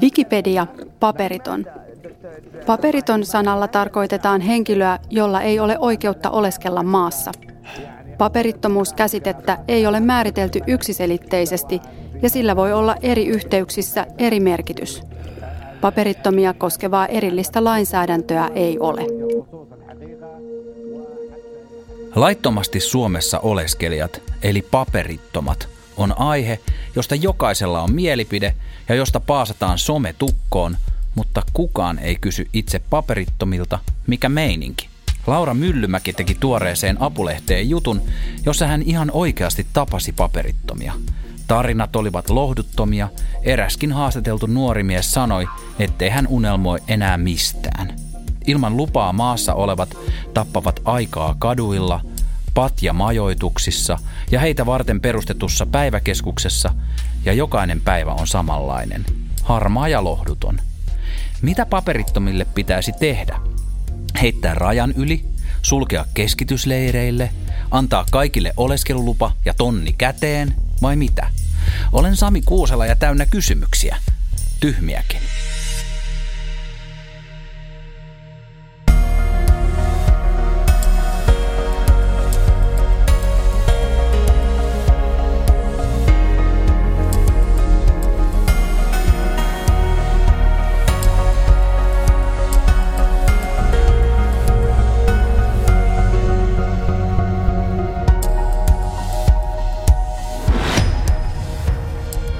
Wikipedia, paperiton. Paperiton sanalla tarkoitetaan henkilöä, jolla ei ole oikeutta oleskella maassa. Paperittomuuskäsitettä ei ole määritelty yksiselitteisesti ja sillä voi olla eri yhteyksissä eri merkitys. Paperittomia koskevaa erillistä lainsäädäntöä ei ole. Laittomasti Suomessa oleskelijat, eli paperittomat, on aihe, josta jokaisella on mielipide ja josta paasataan sometukkoon, mutta kukaan ei kysy itse paperittomilta, mikä meininki. Laura Myllymäki teki tuoreeseen apulehteen jutun, jossa hän ihan oikeasti tapasi paperittomia. Tarinat olivat lohduttomia, eräskin haastateltu nuori mies sanoi, ettei hän unelmoi enää mistään. Ilman lupaa maassa olevat tappavat aikaa kaduilla, patja-majoituksissa ja heitä varten perustetussa päiväkeskuksessa, ja jokainen päivä on samanlainen, harmaa ja lohduton. Mitä paperittomille pitäisi tehdä? Heittää rajan yli, sulkea keskitysleireille, antaa kaikille oleskelulupa ja tonni käteen vai mitä? Olen Sami Kuusela ja täynnä kysymyksiä. Tyhmiäkin.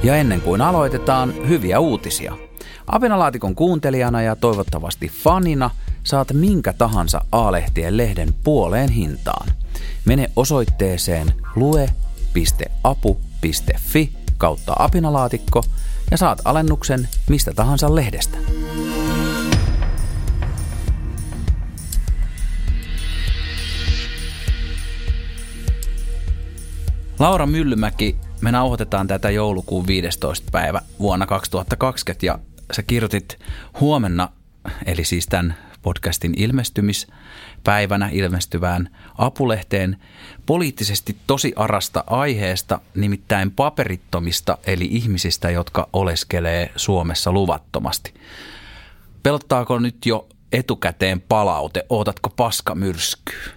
Ja ennen kuin aloitetaan, hyviä uutisia. Apenalaatikon kuuntelijana ja toivottavasti fanina saat minkä tahansa A-lehtien lehden puoleen hintaan. Mene osoitteeseen lue.apu.fi kautta apinalaatikko ja saat alennuksen mistä tahansa lehdestä. Laura Myllymäki me nauhoitetaan tätä joulukuun 15. päivä vuonna 2020 ja sä kirjoitit huomenna, eli siis tämän podcastin ilmestymispäivänä ilmestyvään apulehteen poliittisesti tosi arasta aiheesta, nimittäin paperittomista eli ihmisistä, jotka oleskelee Suomessa luvattomasti. Pelottaako nyt jo etukäteen palaute? Ootatko paskamyrskyä?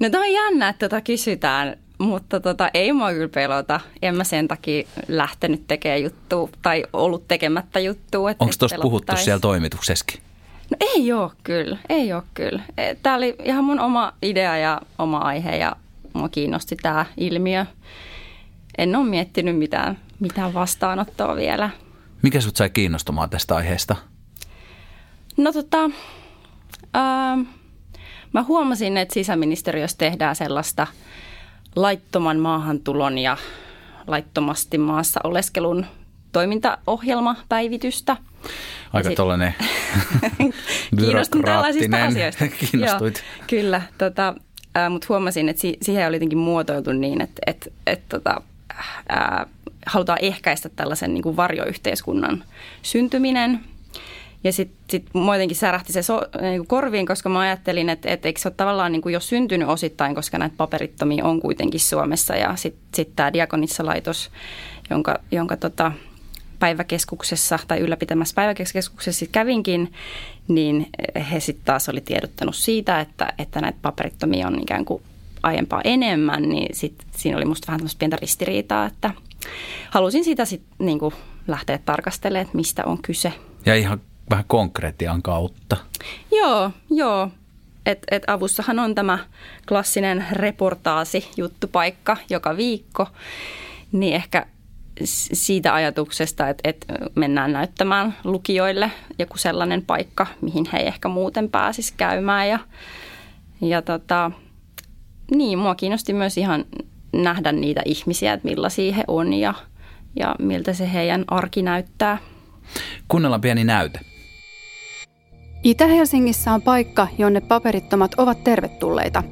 No tämä on jännä, että tätä kysytään mutta tota, ei mua kyllä pelota. En mä sen takia lähtenyt tekemään juttua tai ollut tekemättä juttua. Onko tuosta puhuttu siellä toimituksessakin? No ei ole kyllä, ei ole kyllä. E, tämä oli ihan mun oma idea ja oma aihe ja mua kiinnosti tämä ilmiö. En ole miettinyt mitään, mitään vastaanottoa vielä. Mikä sut sai kiinnostumaan tästä aiheesta? No tota, ää, mä huomasin, että sisäministeriössä tehdään sellaista – laittoman maahantulon ja laittomasti maassa oleskelun toimintaohjelmapäivitystä. Aika sit... tollainen Kiinnostun tällaisista asioista. Kiinnostuit. Joo, kyllä, tota, äh, mutta huomasin, että si- siihen oli jotenkin muotoiltu niin, että et, et, tota, äh, halutaan ehkäistä tällaisen niin kuin varjoyhteiskunnan syntyminen – ja sitten sit muutenkin särähti se so, niin korviin, koska mä ajattelin, että, että eikö se ole tavallaan niin kuin jo syntynyt osittain, koska näitä paperittomia on kuitenkin Suomessa. Ja sitten sit tämä Diakonissa-laitos, jonka, jonka tota, päiväkeskuksessa tai ylläpitämässä päiväkeskuksessa kävinkin, niin he sitten taas oli tiedottanut siitä, että, että näitä paperittomia on ikään kuin aiempaa enemmän, niin sit siinä oli musta vähän tämmöistä pientä ristiriitaa, että halusin sitä sitten niin lähteä tarkastelemaan, että mistä on kyse. Ja ihan vähän konkretian kautta. Joo, joo. Et, et avussahan on tämä klassinen reportaasi, juttupaikka joka viikko, niin ehkä siitä ajatuksesta, että, että mennään näyttämään lukijoille joku sellainen paikka, mihin he ehkä muuten pääsis käymään. Ja, ja tota, niin, mua kiinnosti myös ihan nähdä niitä ihmisiä, että millaisia he on ja, ja miltä se heidän arki näyttää. Kuunnellaan pieni näyte. Itä-Helsingissä on paikka, jonne paperittomat ovat tervetulleita.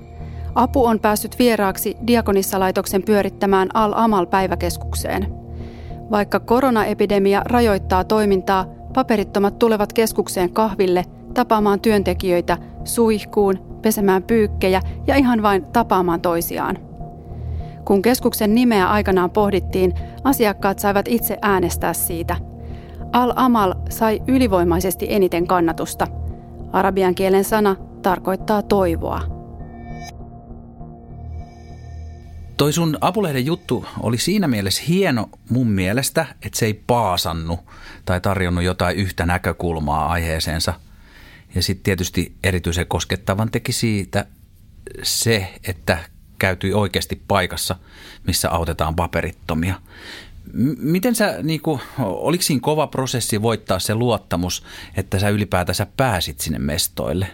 Apu on päässyt vieraaksi Diakonissa-laitoksen pyörittämään Al-Amal-päiväkeskukseen. Vaikka koronaepidemia rajoittaa toimintaa, paperittomat tulevat keskukseen kahville, tapaamaan työntekijöitä, suihkuun, pesemään pyykkejä ja ihan vain tapaamaan toisiaan. Kun keskuksen nimeä aikanaan pohdittiin, asiakkaat saivat itse äänestää siitä – Al-Amal sai ylivoimaisesti eniten kannatusta. Arabian kielen sana tarkoittaa toivoa. Toi sun apulehden juttu oli siinä mielessä hieno mun mielestä, että se ei paasannu tai tarjonnut jotain yhtä näkökulmaa aiheeseensa. Ja sitten tietysti erityisen koskettavan teki siitä se, että käytyi oikeasti paikassa, missä autetaan paperittomia. Miten sä, niin kuin, oliko siinä kova prosessi voittaa se luottamus, että sä ylipäätänsä pääsit sinne mestoille?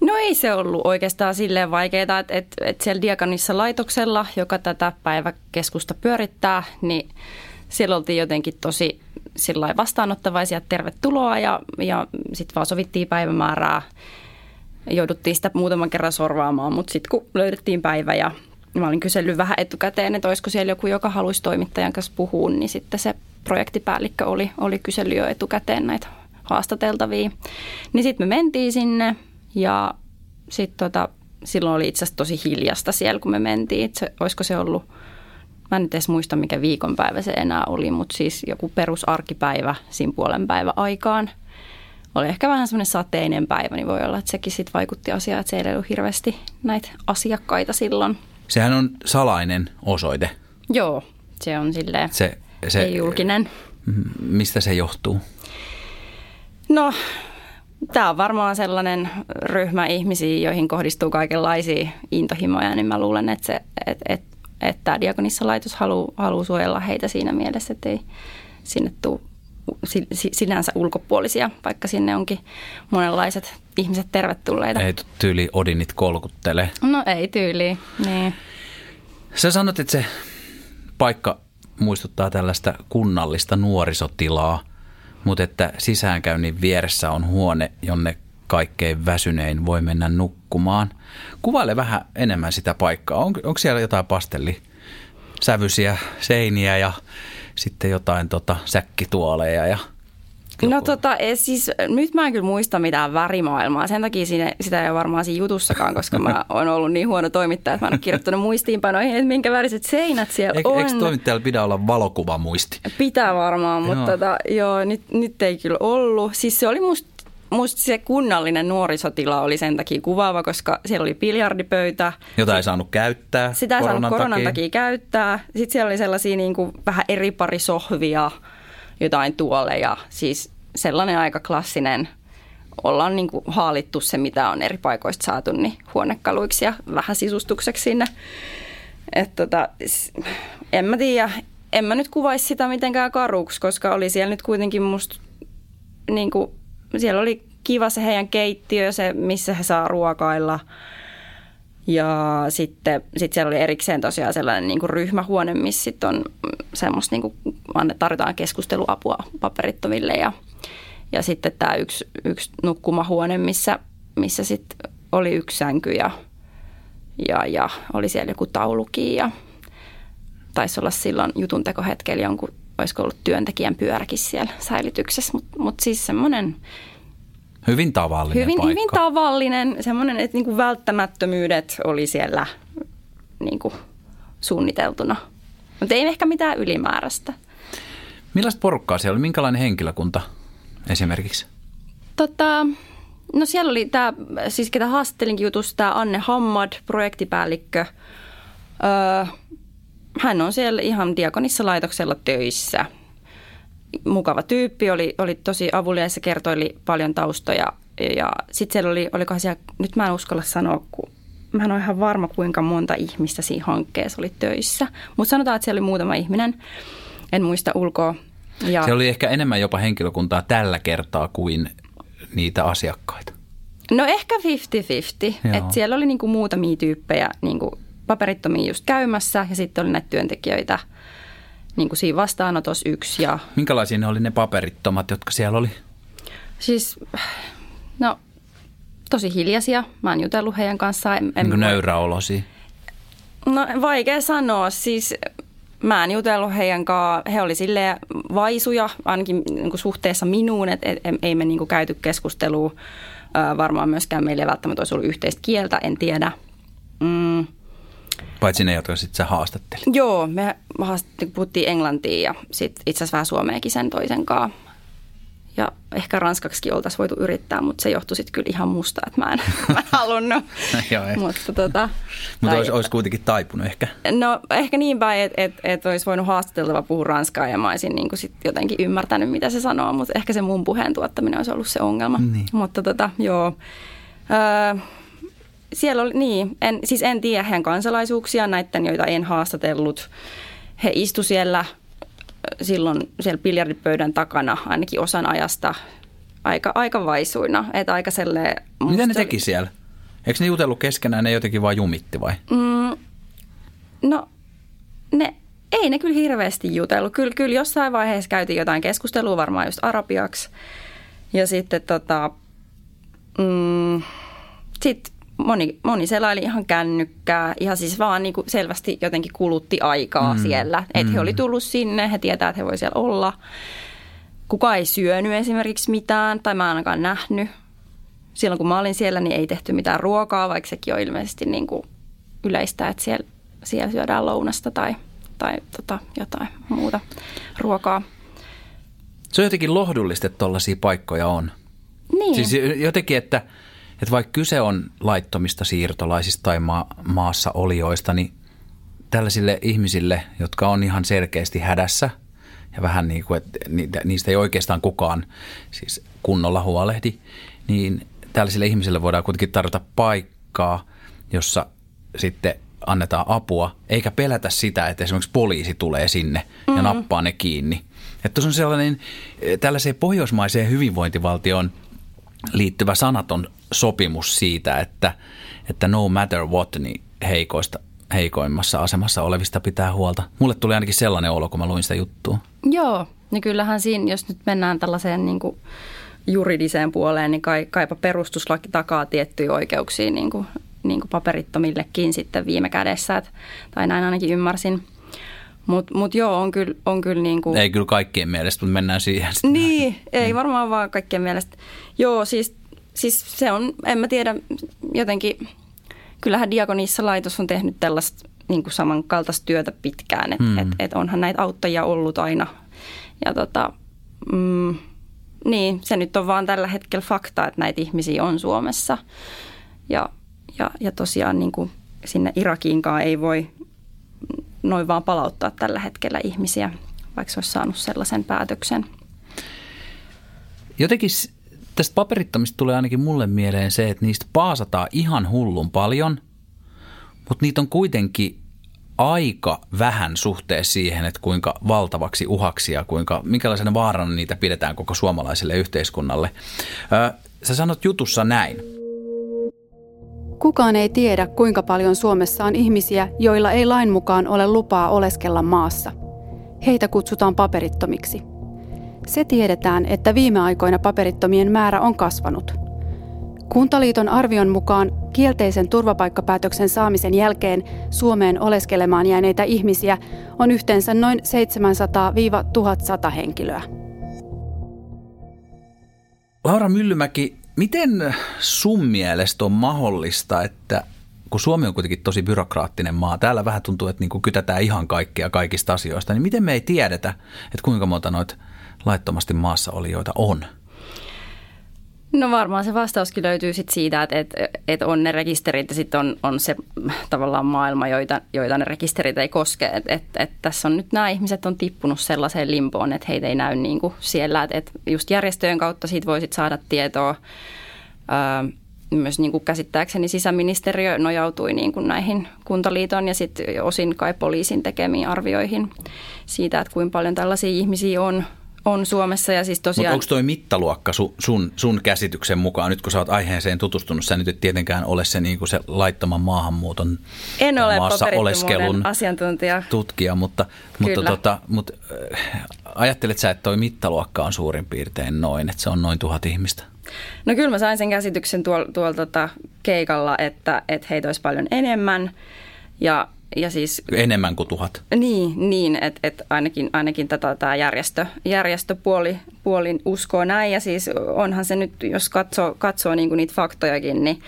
No ei se ollut oikeastaan silleen vaikeaa, että, että, että siellä Diakonissa laitoksella, joka tätä päiväkeskusta pyörittää, niin siellä oltiin jotenkin tosi sillä vastaanottavaisia, tervetuloa ja, ja sitten vaan sovittiin päivämäärää. Jouduttiin sitä muutaman kerran sorvaamaan, mutta sitten kun löydettiin päivä ja mä olin kysellyt vähän etukäteen, että olisiko siellä joku, joka haluaisi toimittajan kanssa puhua, niin sitten se projektipäällikkö oli, oli kysellyt jo etukäteen näitä haastateltavia. Niin sitten me mentiin sinne ja sitten tota, silloin oli itse asiassa tosi hiljasta siellä, kun me mentiin. Se, olisiko se ollut, mä en edes muista mikä viikonpäivä se enää oli, mutta siis joku perusarkipäivä siinä puolen päivä aikaan. Oli ehkä vähän semmoinen sateinen päivä, niin voi olla, että sekin sitten vaikutti asiaan, että siellä ei ollut hirveästi näitä asiakkaita silloin. Sehän on salainen osoite. Joo, se on silleen se, se, ei julkinen. Mistä se johtuu? No Tämä on varmaan sellainen ryhmä ihmisiä, joihin kohdistuu kaikenlaisia intohimoja, niin mä luulen, että, se, että, että, että tämä Diakonissa-laitos haluaa, haluaa suojella heitä siinä mielessä, että ei sinne tule sinänsä ulkopuolisia, vaikka sinne onkin monenlaiset ihmiset tervetulleita. Ei tyyli Odinit kolkuttele. No ei tyyli, niin. Sä sanot, että se paikka muistuttaa tällaista kunnallista nuorisotilaa – mutta että sisäänkäynnin vieressä on huone, jonne kaikkein väsynein voi mennä nukkumaan. Kuvaile vähän enemmän sitä paikkaa. On, onko siellä jotain pastelli sävyisiä seiniä ja sitten jotain tota, säkkituoleja ja No tota, e, siis nyt mä en kyllä muista mitään värimaailmaa. Sen takia siinä, sitä ei ole varmaan siinä jutussakaan, koska mä oon ollut niin huono toimittaja, että mä en ole kirjoittanut muistiinpanoihin, että minkä väriset seinät siellä Eikö, on. Eikö toimittajalla pidä olla valokuvamuisti? Pitää varmaan, mutta joo. Tota, joo, nyt, nyt ei kyllä ollut. Siis se oli musta musta se kunnallinen nuorisotila oli sen takia kuvaava, koska siellä oli biljardipöytä. Jota ei saanut käyttää Sitä ei saanut koronan takia. takia käyttää. Sitten siellä oli sellaisia niin kuin vähän eri pari sohvia, jotain tuoleja. Siis sellainen aika klassinen, ollaan niin kuin haalittu se, mitä on eri paikoista saatu, niin huonekaluiksi ja vähän sisustukseksi sinne. Et tota, en mä tiedä, en mä nyt kuvaisi sitä mitenkään karuksi, koska oli siellä nyt kuitenkin musta, niin kuin, siellä oli kiva se heidän keittiö, se missä he saa ruokailla – ja sitten sit siellä oli erikseen tosiaan sellainen niin kuin ryhmähuone, missä sit on semmoista, niin kuin, tarjotaan keskusteluapua paperittomille. Ja, ja sitten tämä yksi, yksi nukkumahuone, missä, missä sitten oli yksi sänky ja, ja, ja oli siellä joku taulukin ja taisi olla silloin jutun tekohetkellä jonkun, olisiko ollut työntekijän pyöräkin siellä säilytyksessä, mutta mut siis semmoinen Hyvin tavallinen hyvin, paikka. Hyvin tavallinen, semmoinen, että niin kuin välttämättömyydet oli siellä niin kuin suunniteltuna. Mutta ei ehkä mitään ylimääräistä. Millaista porukkaa siellä oli? Minkälainen henkilökunta esimerkiksi? Tota, no siellä oli tämä, siis ketä haastattelinkin jutussa, tämä Anne Hammad, projektipäällikkö. Öö, hän on siellä ihan Diakonissa laitoksella töissä – mukava tyyppi, oli, oli tosi avulias ja kertoili paljon taustoja. Ja sitten siellä oli, olikohan siellä, nyt mä en uskalla sanoa, kun mä en ole ihan varma kuinka monta ihmistä siinä hankkeessa oli töissä. Mutta sanotaan, että siellä oli muutama ihminen, en muista ulkoa. Ja... Se oli ehkä enemmän jopa henkilökuntaa tällä kertaa kuin niitä asiakkaita. No ehkä 50-50. Et siellä oli niinku muutamia tyyppejä niinku paperittomia just käymässä ja sitten oli näitä työntekijöitä – niin kuin siinä vastaanotossa yksi. Ja... Minkälaisia ne oli ne paperittomat, jotka siellä oli? Siis, no tosi hiljaisia. Mä oon jutellut heidän kanssaan. En, niin kuin nöyräolosi? No vaikea sanoa. Siis mä en jutellut heidän kanssaan. He oli silleen vaisuja, ainakin niin kuin suhteessa minuun, että et, et, ei me niin kuin käyty keskustelua. varmaan myöskään meillä ei välttämättä olisi ollut yhteistä kieltä, en tiedä. Mm Paitsi ne, jotka sitten sä haastattelit. Joo, me haastattelin, puhuttiin englantia ja sitten itse asiassa vähän suomeakin sen toisen kanssa. ja ehkä ranskaksikin oltaisiin voitu yrittää, mutta se johtui sitten kyllä ihan musta, että mä en, mä en halunnut. Joo, mutta tota, mutta olisi, olisi kuitenkin taipunut ehkä. No ehkä niin päin, että et, et olisi voinut haastateltava puhua ranskaa ja mä olisin niin sit jotenkin ymmärtänyt, mitä se sanoo, mutta ehkä se mun puheen tuottaminen olisi ollut se ongelma. Niin. Mutta tota, joo. Öö, siellä oli, niin, en, siis en tiedä heidän kansalaisuuksia, näiden, joita en haastatellut. He istu siellä silloin siellä biljardipöydän takana ainakin osan ajasta aika, aika vaisuina. Että aika selleen, Mitä ne teki siellä? Eikö ne jutellut keskenään, ne jotenkin vaan jumitti vai? Mm, no, ne, ei ne kyllä hirveästi jutellut. Kyllä, kyllä jossain vaiheessa käytiin jotain keskustelua varmaan just arabiaksi. Ja sitten tota, mm, sit moni, moni selaili ihan kännykkää, ihan siis vaan niin kuin selvästi jotenkin kulutti aikaa mm. siellä. Että mm. he oli tullut sinne, he tietää, että he voi siellä olla. Kuka ei syönyt esimerkiksi mitään, tai mä en ainakaan nähnyt. Silloin kun mä olin siellä, niin ei tehty mitään ruokaa, vaikka sekin on ilmeisesti niin kuin yleistä, että siellä, siellä syödään lounasta tai, tai tota, jotain muuta ruokaa. Se on jotenkin lohdullista, että tuollaisia paikkoja on. Niin. Siis jotenkin, että – että vaikka kyse on laittomista siirtolaisista tai ma- maassa olijoista, niin tällaisille ihmisille, jotka on ihan selkeästi hädässä ja vähän niin kuin, että niistä ei oikeastaan kukaan siis kunnolla huolehdi, niin tällaisille ihmisille voidaan kuitenkin tarjota paikkaa, jossa sitten annetaan apua, eikä pelätä sitä, että esimerkiksi poliisi tulee sinne ja mm-hmm. nappaa ne kiinni. Että se on sellainen, tällaiseen pohjoismaiseen hyvinvointivaltioon liittyvä sanaton sopimus siitä, että, että no matter what, niin heikoista, heikoimmassa asemassa olevista pitää huolta. Mulle tuli ainakin sellainen olo, kun mä luin sitä juttua. Joo, niin kyllähän siinä, jos nyt mennään tällaiseen niin kuin juridiseen puoleen, niin kai, kaipa perustuslaki takaa tiettyjä oikeuksia niin kuin, niin kuin paperittomillekin sitten viime kädessä, et, tai näin ainakin ymmärsin. Mutta mut joo, on kyllä, on kyllä niin kuin... Ei kyllä kaikkien mielestä, mutta mennään siihen. Niin, ei varmaan vaan kaikkien mielestä. Joo, siis siis se on, en mä tiedä, jotenkin, kyllähän Diakonissa laitos on tehnyt tällaista niin kuin samankaltaista työtä pitkään, että mm. et, et onhan näitä auttajia ollut aina. Ja tota, mm, niin, se nyt on vaan tällä hetkellä fakta, että näitä ihmisiä on Suomessa. Ja, ja, ja tosiaan niin kuin sinne Irakiinkaan ei voi noin vaan palauttaa tällä hetkellä ihmisiä, vaikka se olisi saanut sellaisen päätöksen. Jotenkin tästä paperittomista tulee ainakin mulle mieleen se, että niistä paasataan ihan hullun paljon, mutta niitä on kuitenkin aika vähän suhteessa siihen, että kuinka valtavaksi uhaksi ja kuinka, minkälaisena vaarana niitä pidetään koko suomalaiselle yhteiskunnalle. Sä sanot jutussa näin. Kukaan ei tiedä, kuinka paljon Suomessa on ihmisiä, joilla ei lain mukaan ole lupaa oleskella maassa. Heitä kutsutaan paperittomiksi – se tiedetään, että viime aikoina paperittomien määrä on kasvanut. Kuntaliiton arvion mukaan kielteisen turvapaikkapäätöksen saamisen jälkeen Suomeen oleskelemaan jääneitä ihmisiä on yhteensä noin 700-1100 henkilöä. Laura Myllymäki, miten sun mielestä on mahdollista, että kun Suomi on kuitenkin tosi byrokraattinen maa, täällä vähän tuntuu, että niin kuin kytätään ihan kaikkea kaikista asioista, niin miten me ei tiedetä, että kuinka monta noita laittomasti maassa olijoita on? No varmaan se vastauskin löytyy sit siitä, että, että, että on ne rekisterit ja sitten on, on se tavallaan maailma, joita, joita ne rekisterit ei koske. Että, että, että tässä on nyt nämä ihmiset on tippunut sellaiseen limpoon, että heitä ei näy niin kuin siellä. Että, että just järjestöjen kautta siitä voisit saada tietoa. Öö, myös niin kuin käsittääkseni sisäministeriö nojautui niin kuin näihin kuntaliiton ja sitten osin kai poliisin tekemiin arvioihin siitä, että kuinka paljon tällaisia ihmisiä on – on Suomessa ja siis tosiaan... Mutta onko toi mittaluokka su, sun, sun käsityksen mukaan, nyt kun sä oot aiheeseen tutustunut, sä nyt et tietenkään ole se, niin se laittoman maahanmuuton en ole maassa oleskelun asiantuntija. tutkija, mutta, mutta, tota, mutta äh, ajattelet sä, että toi mittaluokka on suurin piirtein noin, että se on noin tuhat ihmistä? No kyllä mä sain sen käsityksen tuolla tuol, tota, keikalla, että, että heitä olisi paljon enemmän ja ja siis, Enemmän kuin tuhat. Niin, niin että et ainakin, ainakin tätä, tämä järjestö, järjestöpuoli puolin uskoo näin. Ja siis onhan se nyt, jos katsoo, katsoo niin kuin niitä faktojakin, niin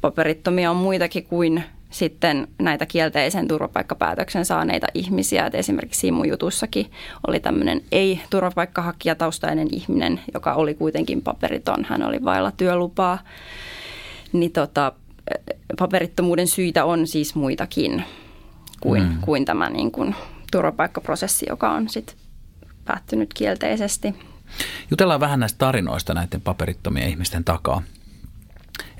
paperittomia on muitakin kuin sitten näitä kielteisen turvapaikkapäätöksen saaneita ihmisiä. Et esimerkiksi mun jutussakin oli tämmöinen ei-turvapaikkahakijataustainen ihminen, joka oli kuitenkin paperiton. Hän oli vailla työlupaa. Niin tota, paperittomuuden syitä on siis muitakin kuin, mm. kuin tämä niin kuin turvapaikkaprosessi, joka on sitten päättynyt kielteisesti. Jutellaan vähän näistä tarinoista näiden paperittomien ihmisten takaa.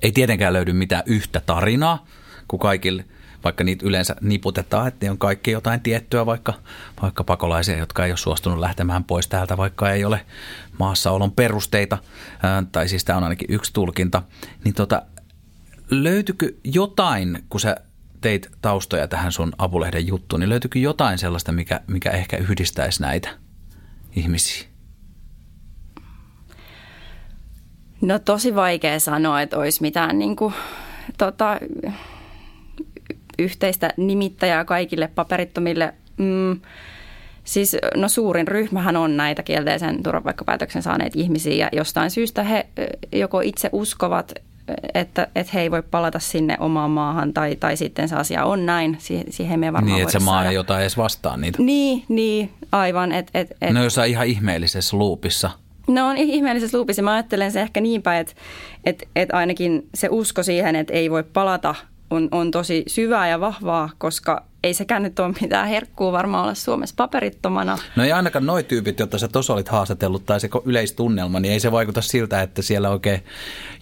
Ei tietenkään löydy mitään yhtä tarinaa, kuin kaikille, vaikka niitä yleensä niputetaan, että ne on kaikki jotain tiettyä, vaikka, vaikka pakolaisia, jotka ei ole suostunut lähtemään pois täältä, vaikka ei ole maassaolon perusteita, ää, tai siis tämä on ainakin yksi tulkinta, niin tota, löytyykö jotain, kun sä teit taustoja tähän sun apulehden juttuun, niin löytyykö jotain sellaista, mikä, mikä ehkä yhdistäisi näitä ihmisiä? No tosi vaikea sanoa, että olisi mitään niin kuin, tota, yhteistä nimittäjää kaikille paperittomille. Mm, siis no suurin ryhmähän on näitä kielteisen turvapaikkapäätöksen saaneet ihmisiä ja jostain syystä he joko itse uskovat, että, että he ei voi palata sinne omaan maahan tai, tai sitten se asia on näin. Siihen me varmaan Niin, että se maa ei jotain edes vastaa niitä. Niin, niin aivan. Et, et, et. No jossain ihan ihmeellisessä luupissa. No on ihmeellisessä luupissa. Mä ajattelen se ehkä niin päin, että, että, että ainakin se usko siihen, että ei voi palata on, on tosi syvää ja vahvaa, koska ei sekään nyt ole mitään herkkuu varmaan olla Suomessa paperittomana. No ei ainakaan noi tyypit, joita sä tuossa olit haastatellut, tai se yleistunnelma, niin ei se vaikuta siltä, että siellä oikein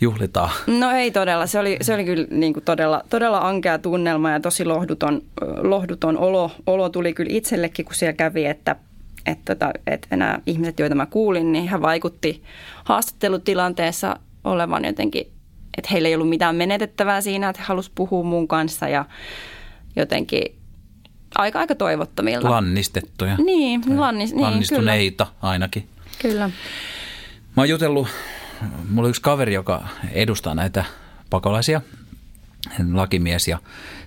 juhlitaan. No ei todella. Se oli, se oli kyllä niin kuin todella, todella ankea tunnelma ja tosi lohduton, lohduton olo, olo tuli kyllä itsellekin, kun siellä kävi, että että, että, että nämä ihmiset, joita mä kuulin, niin hän vaikutti haastattelutilanteessa olevan jotenkin että heillä ei ollut mitään menetettävää siinä, että he halusivat puhua mun kanssa ja jotenkin aika, aika toivottomilta. Lannistettuja. Niin, lannis, niin lannistuneita kyllä. ainakin. Kyllä. Mä oon jutellut, mulla on yksi kaveri, joka edustaa näitä pakolaisia – lakimies ja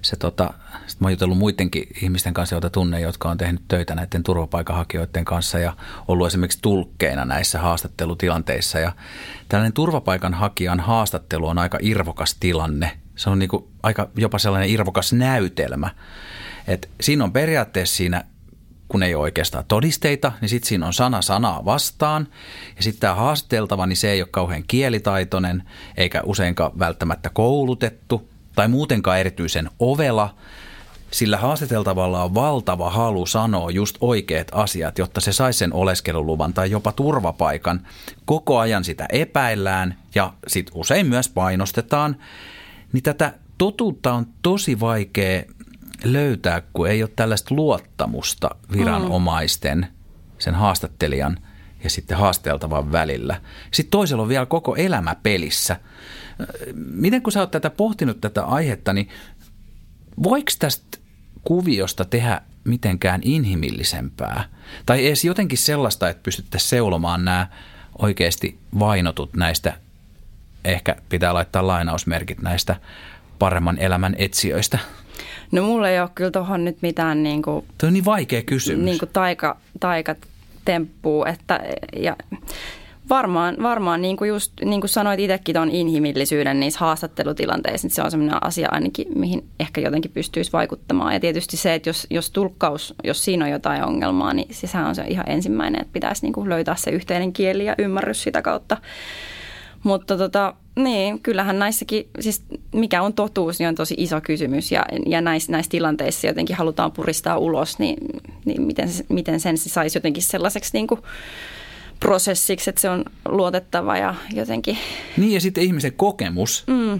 se tota, sit mä oon jutellut muidenkin ihmisten kanssa, joita tunne, jotka on tehnyt töitä näiden turvapaikanhakijoiden kanssa ja ollut esimerkiksi tulkkeina näissä haastattelutilanteissa. Ja tällainen turvapaikanhakijan haastattelu on aika irvokas tilanne. Se on niinku aika jopa sellainen irvokas näytelmä. Et siinä on periaatteessa siinä kun ei ole oikeastaan todisteita, niin sitten siinä on sana sanaa vastaan. Ja sitten tämä haasteltava, niin se ei ole kauhean kielitaitoinen, eikä useinkaan välttämättä koulutettu tai muutenkaan erityisen ovela, sillä haastateltavalla on valtava halu sanoa just oikeat asiat, jotta se saisi sen oleskeluluvan tai jopa turvapaikan. Koko ajan sitä epäillään ja sitten usein myös painostetaan. Niin tätä totuutta on tosi vaikea löytää, kun ei ole tällaista luottamusta viranomaisten, sen haastattelijan ja sitten haasteltavan välillä. Sitten toisella on vielä koko elämä pelissä – Miten kun sä oot tätä pohtinut tätä aihetta, niin voiko tästä kuviosta tehdä mitenkään inhimillisempää? Tai edes jotenkin sellaista, että pystyttäisiin seulomaan nämä oikeasti vainotut näistä, ehkä pitää laittaa lainausmerkit näistä paremman elämän etsijöistä? No mulla ei ole kyllä tuohon nyt mitään niin kuin, Tuo on niin vaikea kysymys. Niin kuin taika, taika temppuu, että ja Varmaan, varmaan niin kuin just niin kuin sanoit itsekin tuon inhimillisyyden niissä haastattelutilanteissa, niin se on sellainen asia ainakin, mihin ehkä jotenkin pystyisi vaikuttamaan. Ja tietysti se, että jos, jos tulkkaus, jos siinä on jotain ongelmaa, niin sehän on se ihan ensimmäinen, että pitäisi niin kuin löytää se yhteinen kieli ja ymmärrys sitä kautta. Mutta tota, niin, kyllähän näissäkin, siis mikä on totuus, niin on tosi iso kysymys ja, ja näissä, näissä tilanteissa jotenkin halutaan puristaa ulos, niin, niin miten, miten sen se saisi jotenkin sellaiseksi niin kuin prosessiksi, että se on luotettava ja jotenkin... Niin ja sitten ihmisen kokemus mm.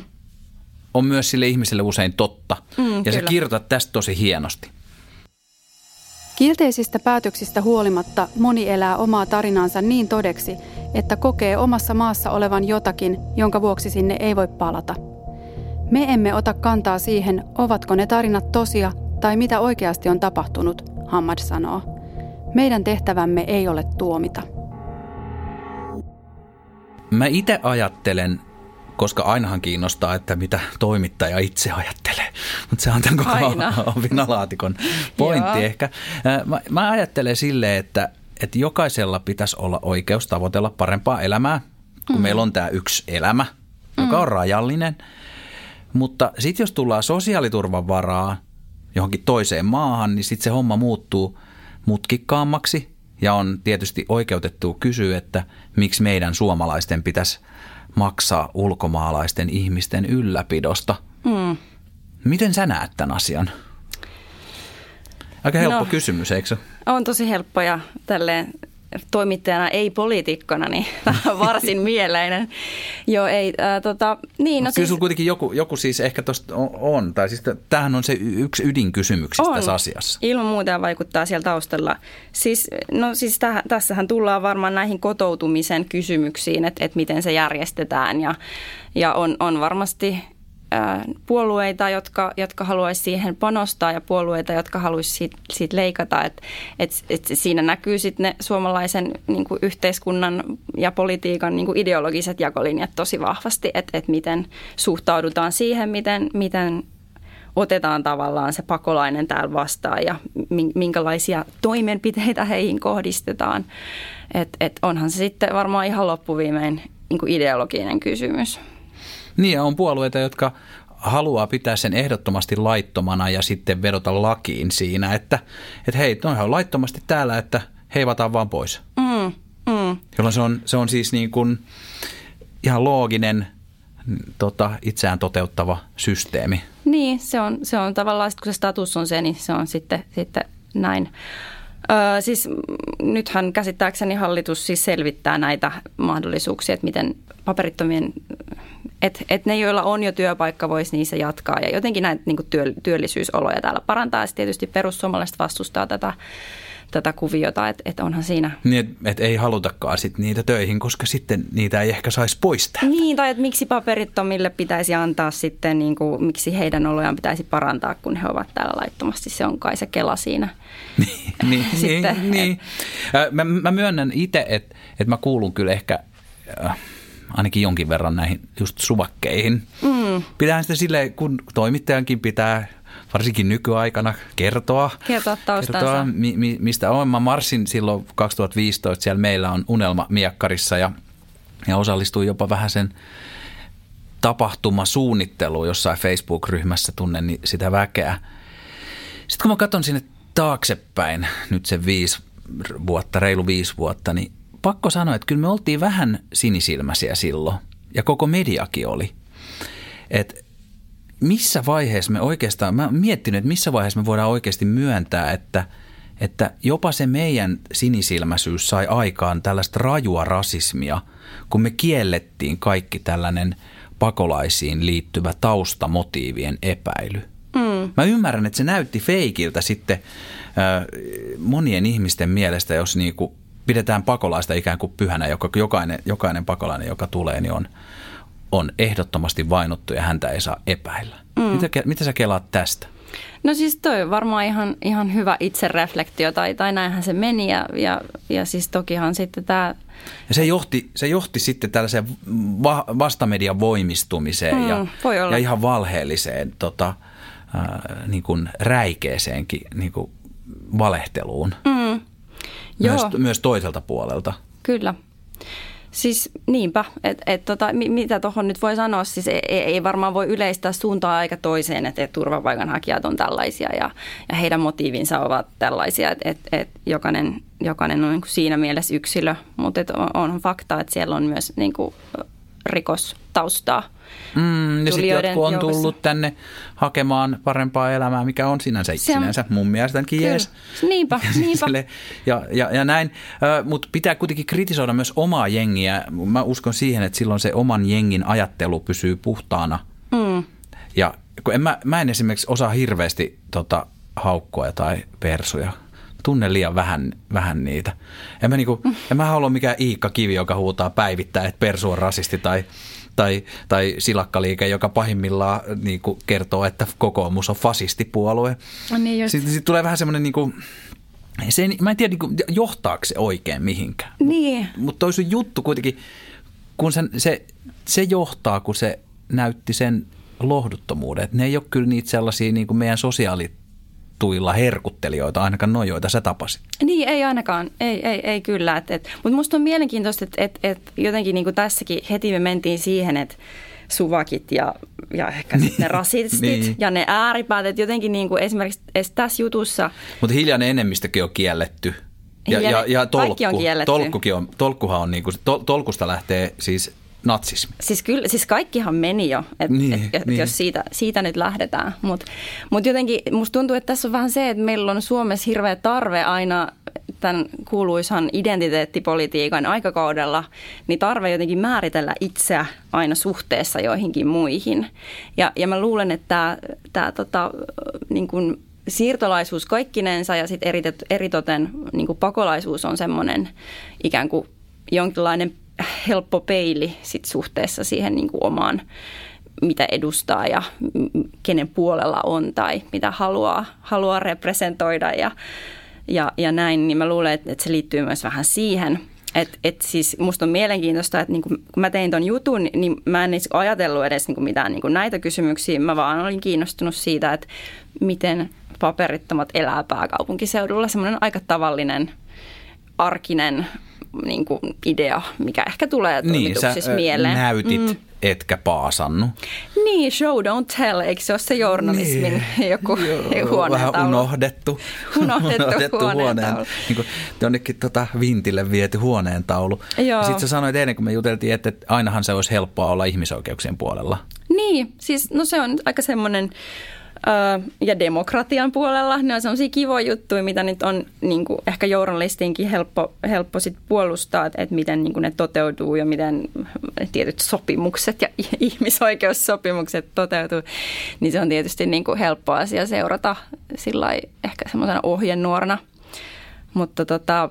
on myös sille ihmiselle usein totta. Mm, ja kyllä. sä kirjoitat tästä tosi hienosti. Kielteisistä päätöksistä huolimatta moni elää omaa tarinansa niin todeksi, että kokee omassa maassa olevan jotakin, jonka vuoksi sinne ei voi palata. Me emme ota kantaa siihen, ovatko ne tarinat tosia tai mitä oikeasti on tapahtunut, Hammad sanoo. Meidän tehtävämme ei ole tuomita. Mä itse ajattelen, koska ainahan kiinnostaa, että mitä toimittaja itse ajattelee. Mutta se on tämän koko vinalaatikon pointti ehkä. Mä, mä ajattelen silleen, että, että jokaisella pitäisi olla oikeus tavoitella parempaa elämää, kun mm. meillä on tämä yksi elämä, joka mm. on rajallinen. Mutta sitten jos tullaan sosiaaliturvan varaa johonkin toiseen maahan, niin sitten se homma muuttuu mutkikkaammaksi ja on tietysti oikeutettu kysyä, että miksi meidän suomalaisten pitäisi maksaa ulkomaalaisten ihmisten ylläpidosta. Mm. Miten sä näet tämän asian? Aika helppo no, kysymys, eikö On tosi helppo ja tälleen toimittajana, ei poliitikkona, niin varsin mieleinen. Joo, ei, äh, tota, niin, no Kyllä siis, kuitenkin joku, joku siis ehkä tuosta on, tai siis tämähän on se yksi ydinkysymyksistä on. tässä asiassa. Ilman muuta vaikuttaa siellä taustalla. Siis, no siis täh, tässähän tullaan varmaan näihin kotoutumisen kysymyksiin, että, että miten se järjestetään, ja, ja on, on varmasti puolueita, jotka, jotka haluaisi siihen panostaa ja puolueita, jotka haluaisi siitä, siitä leikata. Et, et, et siinä näkyy sitten ne suomalaisen niin kuin yhteiskunnan ja politiikan niin kuin ideologiset jakolinjat tosi vahvasti, että et miten suhtaudutaan siihen, miten, miten otetaan tavallaan se pakolainen täällä vastaan ja minkälaisia toimenpiteitä heihin kohdistetaan. Et, et onhan se sitten varmaan ihan loppuviimein niin kuin ideologinen kysymys. Niin ja on puolueita, jotka haluaa pitää sen ehdottomasti laittomana ja sitten vedota lakiin siinä, että, että hei, noihan on laittomasti täällä, että heivataan vaan pois. Mm, mm. Jolloin se on, se on siis niin kuin ihan looginen, tota, itseään toteuttava systeemi. Niin, se on, se on tavallaan, kun se status on se, niin se on sitten, sitten näin. Öö, siis nythän käsittääkseni hallitus siis selvittää näitä mahdollisuuksia, että miten paperittomien että et ne, joilla on jo työpaikka, voisi niissä jatkaa ja jotenkin näitä niin työ, työllisyysoloja täällä parantaa. Ja tietysti perussuomalaiset vastustaa tätä, tätä kuviota, että et onhan siinä. Niin, että et ei halutakaan sit niitä töihin, koska sitten niitä ei ehkä saisi poistaa. Niin, tai että miksi paperittomille pitäisi antaa sitten, niin kuin, miksi heidän olojaan pitäisi parantaa, kun he ovat täällä laittomasti. Se on kai se kela siinä. niin, niin, sitten, niin, niin. Mä, mä myönnän itse, että et mä kuulun kyllä ehkä... Äh, ainakin jonkin verran näihin just suvakkeihin. Mm. Pitää sitä sille, kun toimittajankin pitää varsinkin nykyaikana kertoa, kertoa, kertoa mi, mi, mistä on. Mä marssin silloin 2015, siellä meillä on Unelma Miekkarissa ja, ja osallistuin jopa vähän sen tapahtumasuunnitteluun jossain Facebook-ryhmässä, tunnen sitä väkeä. Sitten kun mä katson sinne taaksepäin, nyt se viisi vuotta, reilu viisi vuotta, niin pakko sanoa, että kyllä me oltiin vähän sinisilmäisiä silloin, ja koko mediakin oli. Et missä vaiheessa me oikeastaan, mä oon miettinyt, että missä vaiheessa me voidaan oikeasti myöntää, että, että jopa se meidän sinisilmäisyys sai aikaan tällaista rajua rasismia, kun me kiellettiin kaikki tällainen pakolaisiin liittyvä taustamotiivien epäily. Mm. Mä ymmärrän, että se näytti feikiltä sitten äh, monien ihmisten mielestä, jos niinku pidetään pakolaista ikään kuin pyhänä, joka jokainen, jokainen pakolainen, joka tulee, niin on, on ehdottomasti vainottu ja häntä ei saa epäillä. Mm. Mitä, mitä sä kelaat tästä? No siis toi on varmaan ihan, ihan hyvä itsereflektio tai, tai näinhän se meni ja, ja, ja siis tokihan sitten tämä... Ja se johti, se johti sitten tällaiseen va- vastamedian voimistumiseen mm, ja, ja ihan valheelliseen tota, äh, niin kuin räikeeseenkin niin kuin valehteluun. Mm. Myös, Joo. myös toiselta puolelta. Kyllä. Siis niinpä, että et, tota, mitä tuohon nyt voi sanoa, siis ei, ei varmaan voi yleistää suuntaa aika toiseen, että et turvapaikanhakijat on tällaisia ja, ja heidän motiivinsa ovat tällaisia, että et, et jokainen, jokainen on niin siinä mielessä yksilö, mutta on, on fakta, että siellä on myös niin kuin, rikostaustaa Mm, ja sitten jotkut on joukossa. tullut tänne hakemaan parempaa elämää, mikä on sinänsä Se on, sinänsä mun mielestäkin jees. Niinpä, niinpä. ja, ja, ja näin, mutta pitää kuitenkin kritisoida myös omaa jengiä. Mä uskon siihen, että silloin se oman jengin ajattelu pysyy puhtaana. Mm. Ja kun en, mä, mä en esimerkiksi osaa hirveästi tota, haukkoja tai persuja tunne liian vähän, vähän niitä. En mä, niinku, en mä halua mikään Iikka Kivi, joka huutaa päivittää, että persu on rasisti tai tai, tai silakkaliike, joka pahimmillaan niin kuin kertoo, että kokoomus on fasistipuolue. No niin Sitten, sitten tulee vähän semmoinen, niin kuin, se, mä en tiedä niin kuin, johtaako se oikein mihinkään. Niin. Mutta mut toi sun juttu kuitenkin, kun sen, se, se johtaa, kun se näytti sen lohduttomuuden. Että ne ei ole kyllä niitä sellaisia niin kuin meidän sosiaali tuilla herkuttelijoita, ainakaan noin, joita sä tapasit. Niin, ei ainakaan. Ei, ei, ei kyllä. Et, et, mutta musta on mielenkiintoista, että et, et jotenkin niin kuin tässäkin heti me mentiin siihen, että suvakit ja, ja ehkä niin, ne rasistit niin. ja ne ääripäät. Että jotenkin niin kuin esimerkiksi tässä jutussa... Mutta hiljainen enemmistökin on kielletty. Ja, ja, ja tolkku, on kielletty. Tolkkukin on, tolkkuhan on niin kuin, tol, tolkusta lähtee siis natsismi. Siis, kyllä, siis kaikkihan meni jo, että niin, et, niin. jos siitä, siitä nyt lähdetään. Mutta mut jotenkin musta tuntuu, että tässä on vähän se, että meillä on Suomessa hirveä tarve aina tämän kuuluisan identiteettipolitiikan aikakaudella, niin tarve jotenkin määritellä itseä aina suhteessa joihinkin muihin. Ja, ja mä luulen, että tämä, tota, niin kuin siirtolaisuus kaikkinensa ja sitten eritoten niin kuin pakolaisuus on semmoinen ikään kuin jonkinlainen helppo peili sit suhteessa siihen niin kuin omaan, mitä edustaa ja kenen puolella on tai mitä haluaa, haluaa representoida ja, ja, ja näin, niin mä luulen, että, se liittyy myös vähän siihen. Et, et siis musta on mielenkiintoista, että niinku, kun mä tein ton jutun, niin mä en ajatellut edes niinku mitään niinku näitä kysymyksiä. Mä vaan olin kiinnostunut siitä, että miten paperittomat elää pääkaupunkiseudulla. Semmoinen aika tavallinen, arkinen niin kuin idea, mikä ehkä tulee toimituksissa niin, sä, mieleen. näytit, mm. etkä paasannu. Niin, show don't tell, eikö se ole se journalismin niin. joku huoneentaulu? Vähän unohdettu. Unohdettu, unohdettu huoneen, niin kuin jonnekin tota vintille viety huoneentaulu. Sitten sä sanoit eilen, kun me juteltiin, että ainahan se olisi helppoa olla ihmisoikeuksien puolella. Niin, siis no se on aika semmoinen ja demokratian puolella. Ne on sellaisia kivoja juttuja, mitä nyt on niin kuin ehkä journalistinkin helppo, helppo sit puolustaa, että, että miten niin kuin ne toteutuu ja miten tietyt sopimukset ja ihmisoikeussopimukset toteutuu. Niin se on tietysti niin kuin helppo asia seurata sillä ehkä semmoisena ohjenuorana. Mutta tota,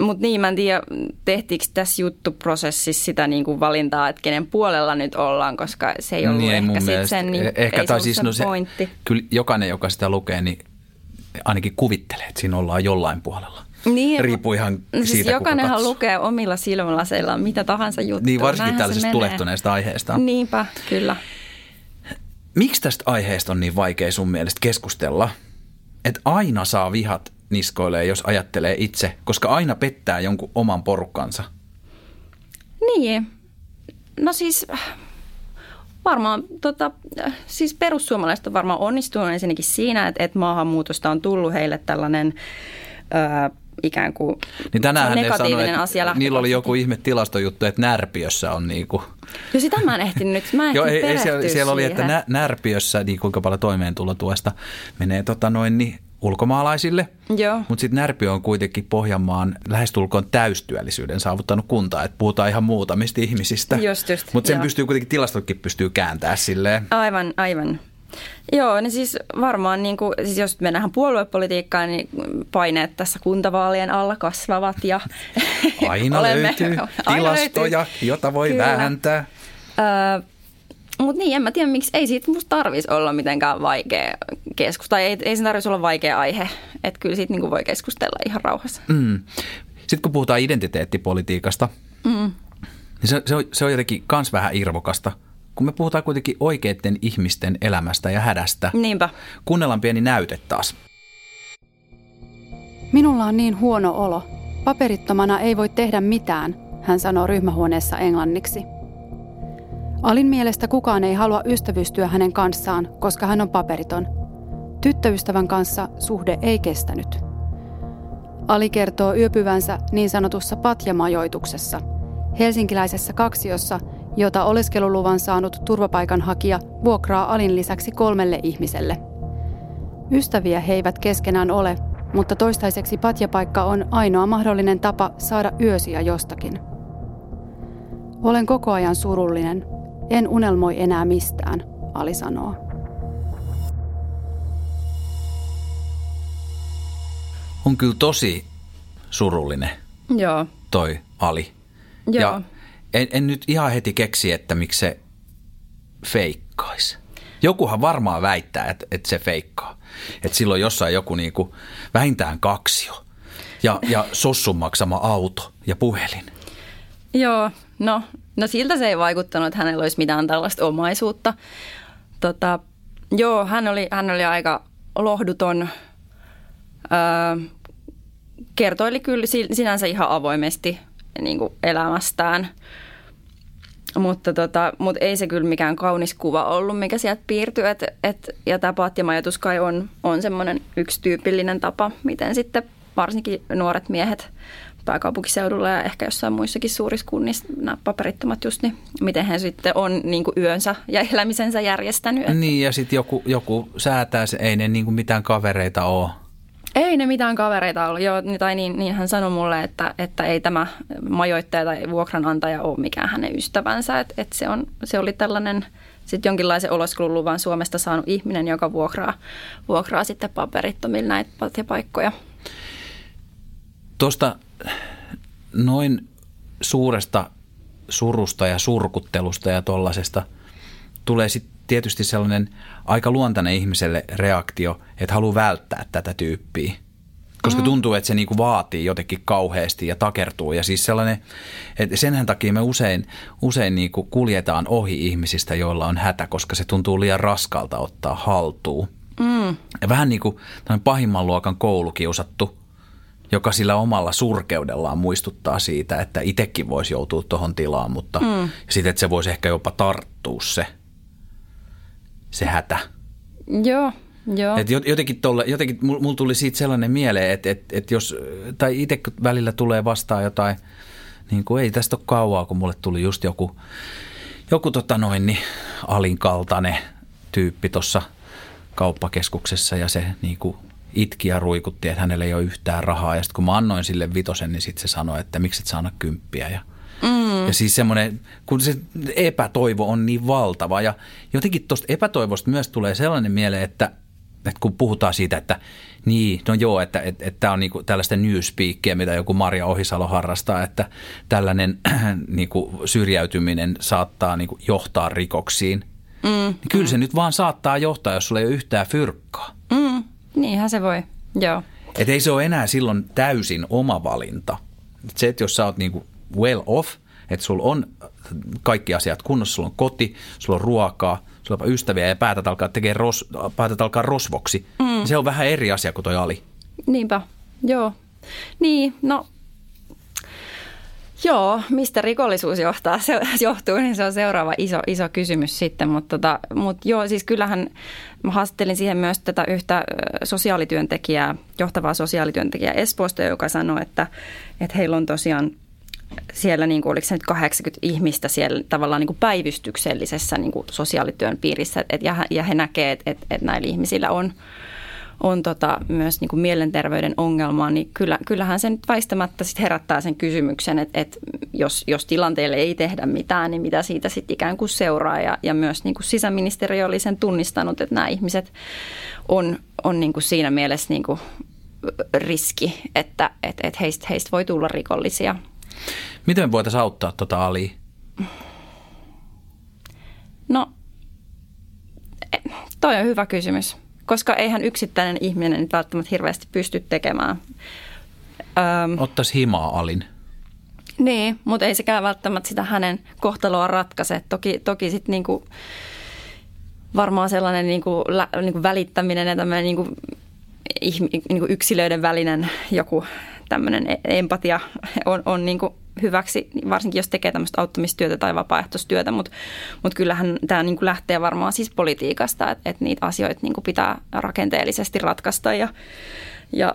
mutta niin, mä en tiedä, tehtiinkö tässä juttuprosessissa sitä niin kuin valintaa, että kenen puolella nyt ollaan, koska se ei ollut niin, ehkä sit sen, niin ehkä, ei tai siis, no se, pointti. Kyllä jokainen, joka sitä lukee, niin ainakin kuvittelee, että siinä ollaan jollain puolella. Niin, Riippuu ihan no, siis Jokainenhan lukee omilla silmälaseillaan mitä tahansa juttua. Niin, varsinkin tällaisesta tulehtuneesta aiheesta. Niinpä, kyllä. Miksi tästä aiheesta on niin vaikea sun mielestä keskustella? Että aina saa vihat niskoilee, jos ajattelee itse, koska aina pettää jonkun oman porukkansa. Niin. No siis varmaan, tota, siis perussuomalaiset on varmaan onnistunut ensinnäkin siinä, että, että maahanmuutosta on tullut heille tällainen ää, ikään kuin niin tänään negatiivinen ne sanoi, asia Niillä oli joku ihme tilastojuttu, että Närpiössä on niin kuin... Jo sitä mä en ehtinyt nyt, mä en Joo, ei, ei siellä, siellä oli, että Närpiössä niin kuinka paljon toimeentulotuesta menee tota noin, niin ulkomaalaisille, mutta sitten Närpiö on kuitenkin Pohjanmaan lähestulkoon täystyöllisyyden saavuttanut kunta, että puhutaan ihan muutamista ihmisistä. Just, just, mutta sen joo. pystyy kuitenkin, tilastotkin pystyy kääntämään silleen. Aivan, aivan. Joo, niin siis varmaan, niin kuin, siis jos mennään puoluepolitiikkaan, niin paineet tässä kuntavaalien alla kasvavat. Ja aina olemme, löytyy tilastoja, aina löytyy. jota voi Kyllä. vääntää. Öö, mutta niin, en mä tiedä, miksi ei siitä musta tarvitsisi olla mitenkään vaikea keskustella. Ei, ei sen tarvitsisi olla vaikea aihe. Että kyllä siitä niin voi keskustella ihan rauhassa. Mm. Sitten kun puhutaan identiteettipolitiikasta, mm. niin se, se, on, se on jotenkin kans vähän irvokasta. Kun me puhutaan kuitenkin oikeiden ihmisten elämästä ja hädästä. Niinpä. Kuunnellaan pieni näyte taas. Minulla on niin huono olo. Paperittomana ei voi tehdä mitään, hän sanoo ryhmähuoneessa englanniksi. Alin mielestä kukaan ei halua ystävystyä hänen kanssaan, koska hän on paperiton. Tyttöystävän kanssa suhde ei kestänyt. Ali kertoo yöpyvänsä niin sanotussa patjamajoituksessa, helsinkiläisessä kaksiossa, jota oleskeluluvan saanut turvapaikanhakija vuokraa Alin lisäksi kolmelle ihmiselle. Ystäviä he eivät keskenään ole, mutta toistaiseksi patjapaikka on ainoa mahdollinen tapa saada yösiä jostakin. Olen koko ajan surullinen, en unelmoi enää mistään, Ali sanoo. On kyllä tosi surullinen Joo. toi Ali. Joo. Ja en, en nyt ihan heti keksi, että miksi se feikkaisi. Jokuhan varmaan väittää, että, että se feikkaa. Että silloin jossain joku niinku, vähintään kaksio ja, ja sossun maksama auto ja puhelin. Joo, no No siltä se ei vaikuttanut, että hänellä olisi mitään tällaista omaisuutta. Tota, joo, hän oli, hän oli aika lohduton. Kertoili kyllä sinänsä ihan avoimesti niin kuin elämästään. mutta, tota, mutta ei se kyllä mikään kaunis kuva ollut, mikä sieltä piirtyy. Et, et, ja tämä patjamajoitus kai on, on semmoinen yksi tyypillinen tapa, miten sitten varsinkin nuoret miehet pääkaupunkiseudulla ja ehkä jossain muissakin suurissa kunnissa, nämä paperittomat just, niin miten he sitten on niin kuin yönsä ja elämisensä järjestänyt. Niin ja sitten joku, joku säätää, ei ne niin kuin mitään kavereita ole. Ei ne mitään kavereita ollut, joo, tai niin, niin hän sanoi mulle, että, että ei tämä majoittaja tai vuokranantaja ole mikään hänen ystävänsä, että, että se, on, se oli tällainen sitten jonkinlaisen oleskeluluvan Suomesta saanut ihminen, joka vuokraa, vuokraa sitten paperittomille näitä paikkoja. Tuosta noin suuresta surusta ja surkuttelusta ja tuollaisesta tulee sitten tietysti sellainen aika luontainen ihmiselle reaktio, että haluaa välttää tätä tyyppiä. Koska mm. tuntuu, että se niinku vaatii jotenkin kauheasti ja takertuu. Ja siis sellainen, että senhän takia me usein, usein niinku kuljetaan ohi ihmisistä, joilla on hätä, koska se tuntuu liian raskalta ottaa haltuun. Mm. Ja vähän niin kuin pahimman luokan koulukiusattu joka sillä omalla surkeudellaan muistuttaa siitä, että itsekin voisi joutua tuohon tilaan, mutta mm. sitten, että se voisi ehkä jopa tarttua se, se hätä. Joo, Joo. Et jotenkin, tolle, jotenkin mulla tuli siitä sellainen mieleen, että, että, että jos, tai itse välillä tulee vastaan jotain, niin kuin ei tästä ole kauaa, kun mulle tuli just joku, joku tota noin, niin alinkaltainen tyyppi tuossa kauppakeskuksessa ja se niin kuin itki ja ruikutti, että hänellä ei ole yhtään rahaa. Ja sitten kun mä annoin sille vitosen, niin sitten se sanoi, että miksi et saa kymppiä. Ja, mm. ja siis semmoinen, kun se epätoivo on niin valtava. Ja jotenkin tuosta epätoivosta myös tulee sellainen mieleen, että, että kun puhutaan siitä, että niin, no joo, että tämä että, että on niinku tällaista newspeakia, mitä joku Maria Ohisalo harrastaa, että tällainen niinku syrjäytyminen saattaa niinku johtaa rikoksiin. Mm. Niin kyllä se nyt vaan saattaa johtaa, jos sulla ei ole yhtään fyrkkaa. Mm. Niinhän se voi, joo. Et ei se ole enää silloin täysin oma valinta. Et se, että jos sä oot niinku well off, että sulla on kaikki asiat kunnossa, sulla on koti, sulla on ruokaa, sulla on ystäviä ja päätät alkaa, tekee ros, päätät alkaa rosvoksi, mm. Se on vähän eri asia kuin toi Ali. Niinpä, joo. Niin, no Joo, mistä rikollisuus johtaa, se johtuu, niin se on seuraava iso, iso kysymys sitten. Mutta tota, mut joo, siis kyllähän mä haastattelin siihen myös tätä yhtä sosiaalityöntekijää, johtavaa sosiaalityöntekijää Espoosta, joka sanoi, että, että heillä on tosiaan siellä, niin kuin, oliko se nyt 80 ihmistä siellä tavallaan niin kuin päivystyksellisessä niin kuin sosiaalityön piirissä, et, ja, ja he näkevät, että, että näillä ihmisillä on, on tota, myös niin kuin mielenterveyden ongelmaa, niin kyllä, kyllähän se nyt väistämättä sit herättää sen kysymyksen, että, että jos, jos tilanteelle ei tehdä mitään, niin mitä siitä sitten ikään kuin seuraa. Ja, ja myös niin kuin sisäministeriö oli sen tunnistanut, että nämä ihmiset on, on niin kuin siinä mielessä niin kuin riski, että, että, että heistä, heistä voi tulla rikollisia. Miten me voitaisiin auttaa tuota Ali? No, e, toi on hyvä kysymys koska eihän yksittäinen ihminen nyt välttämättä hirveästi pysty tekemään. Öm, Ottaisi himaa alin. Niin, mutta ei sekään välttämättä sitä hänen kohtaloa ratkaise. Toki, toki sitten niinku, varmaan sellainen niinku, lä, niinku välittäminen ja tämmöinen niinku, niinku yksilöiden välinen joku tämmöinen e-, empatia on, on niinku hyväksi, varsinkin jos tekee tämmöistä auttamistyötä tai vapaaehtoistyötä, mutta mut kyllähän tämä niinku lähtee varmaan siis politiikasta, että et niitä asioita niinku pitää rakenteellisesti ratkaista ja, ja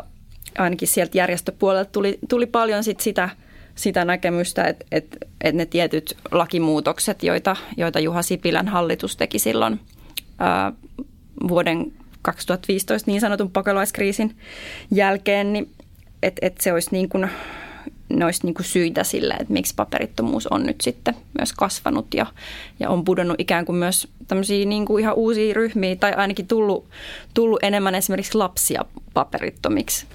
ainakin sieltä järjestöpuolelta tuli, tuli paljon sit sitä, sitä näkemystä, että et, et ne tietyt lakimuutokset, joita, joita Juha Sipilän hallitus teki silloin ää, vuoden 2015 niin sanotun pakolaiskriisin jälkeen, niin että et se olisi niin kuin ne olisi niin kuin syitä sille, että miksi paperittomuus on nyt sitten myös kasvanut ja, ja on pudonnut ikään kuin myös tämmöisiä niin kuin ihan uusia ryhmiä tai ainakin tullut, tullut enemmän esimerkiksi lapsia paperittomiksi.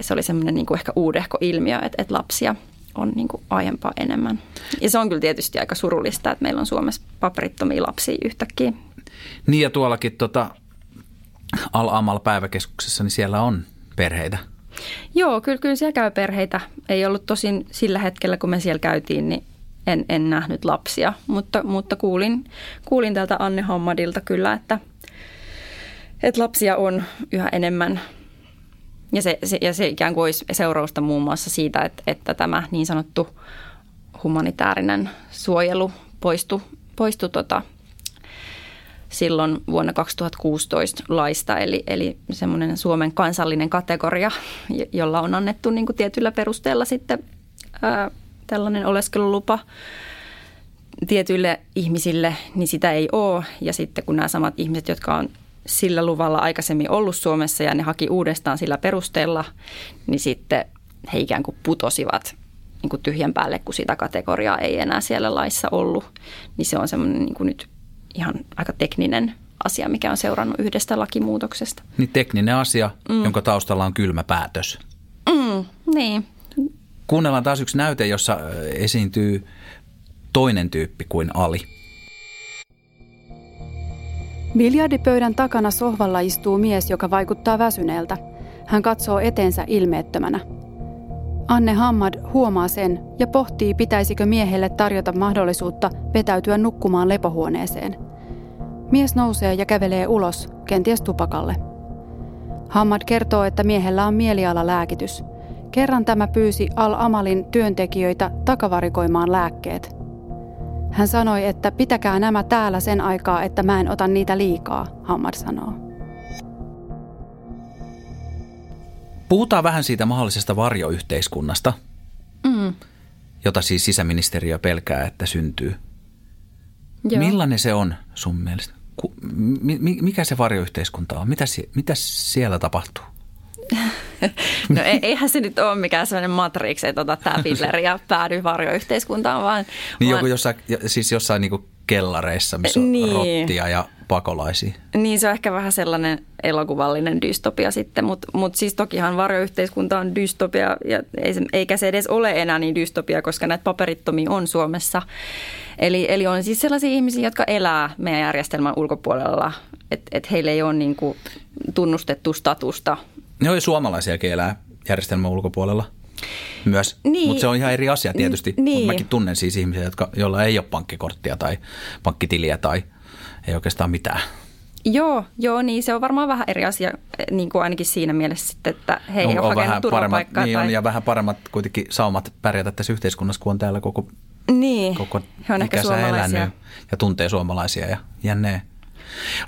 Se oli semmoinen niin kuin ehkä uudehko ilmiö, että, että lapsia on niin kuin aiempaa enemmän. Ja se on kyllä tietysti aika surullista, että meillä on Suomessa paperittomia lapsia yhtäkkiä. Niin ja tuollakin tota, Al-Amal päiväkeskuksessa, niin siellä on perheitä – Joo, kyllä, kyllä siellä käy perheitä. Ei ollut tosin sillä hetkellä, kun me siellä käytiin, niin en, en nähnyt lapsia, mutta, mutta kuulin, kuulin tältä Anne Hammadilta kyllä, että, että lapsia on yhä enemmän. Ja se, se, ja se ikään kuin olisi seurausta muun muassa siitä, että, että tämä niin sanottu humanitaarinen suojelu poistu, poistu tota, silloin vuonna 2016 laista, eli, eli semmoinen Suomen kansallinen kategoria, jolla on annettu niin kuin tietyllä perusteella sitten ää, tällainen oleskelulupa tietyille ihmisille, niin sitä ei ole. Ja sitten kun nämä samat ihmiset, jotka on sillä luvalla aikaisemmin ollut Suomessa ja ne haki uudestaan sillä perusteella, niin sitten he ikään kuin putosivat niin kuin tyhjän päälle, kun sitä kategoriaa ei enää siellä laissa ollut. Niin se on semmoinen niin kuin nyt ihan aika tekninen asia, mikä on seurannut yhdestä lakimuutoksesta. Niin tekninen asia, mm. jonka taustalla on kylmä päätös. Mm, niin. Kuunnellaan taas yksi näyte, jossa esiintyy toinen tyyppi kuin Ali. Biljardipöydän takana sohvalla istuu mies, joka vaikuttaa väsyneeltä. Hän katsoo eteensä ilmeettömänä. Anne Hammad huomaa sen ja pohtii, pitäisikö miehelle tarjota mahdollisuutta vetäytyä nukkumaan lepohuoneeseen. Mies nousee ja kävelee ulos, kenties tupakalle. Hammad kertoo, että miehellä on mielialalääkitys. Kerran tämä pyysi Al-Amalin työntekijöitä takavarikoimaan lääkkeet. Hän sanoi, että pitäkää nämä täällä sen aikaa, että mä en ota niitä liikaa, Hammad sanoo. Puhutaan vähän siitä mahdollisesta varjoyhteiskunnasta, mm. jota siis sisäministeriö pelkää, että syntyy. Joo. Millainen se on sun mielestä? Mikä se varjoyhteiskunta on? Mitä, mitä siellä tapahtuu? No eihän se nyt ole mikään sellainen matrix, että ota tämä pilleri ja päädy varjoyhteiskuntaan, vaan... Niin vaan... joku jossain, siis jossain niin kellareissa, missä on niin. rottia ja pakolaisia. Niin se on ehkä vähän sellainen elokuvallinen dystopia sitten, mutta mut siis tokihan varjoyhteiskunta on dystopia ja ei se, eikä se edes ole enää niin dystopia, koska näitä paperittomia on Suomessa. Eli, eli on siis sellaisia ihmisiä, jotka elää meidän järjestelmän ulkopuolella, että et heillä ei ole niin kuin tunnustettu statusta. Ne on suomalaisiakin elää järjestelmän ulkopuolella myös, niin. mutta se on ihan eri asia tietysti. Niin. Mutta mäkin tunnen siis ihmisiä, jotka, joilla ei ole pankkikorttia tai pankkitiliä tai ei oikeastaan mitään. Joo, joo, niin se on varmaan vähän eri asia niin kuin ainakin siinä mielessä sitten, että he ei no, ole vähän paremmat, niin tai... on, ja vähän paremmat kuitenkin saumat pärjätä tässä yhteiskunnassa, kun on täällä koko, niin, koko he on ehkä elänyt ja tuntee suomalaisia ja jännee.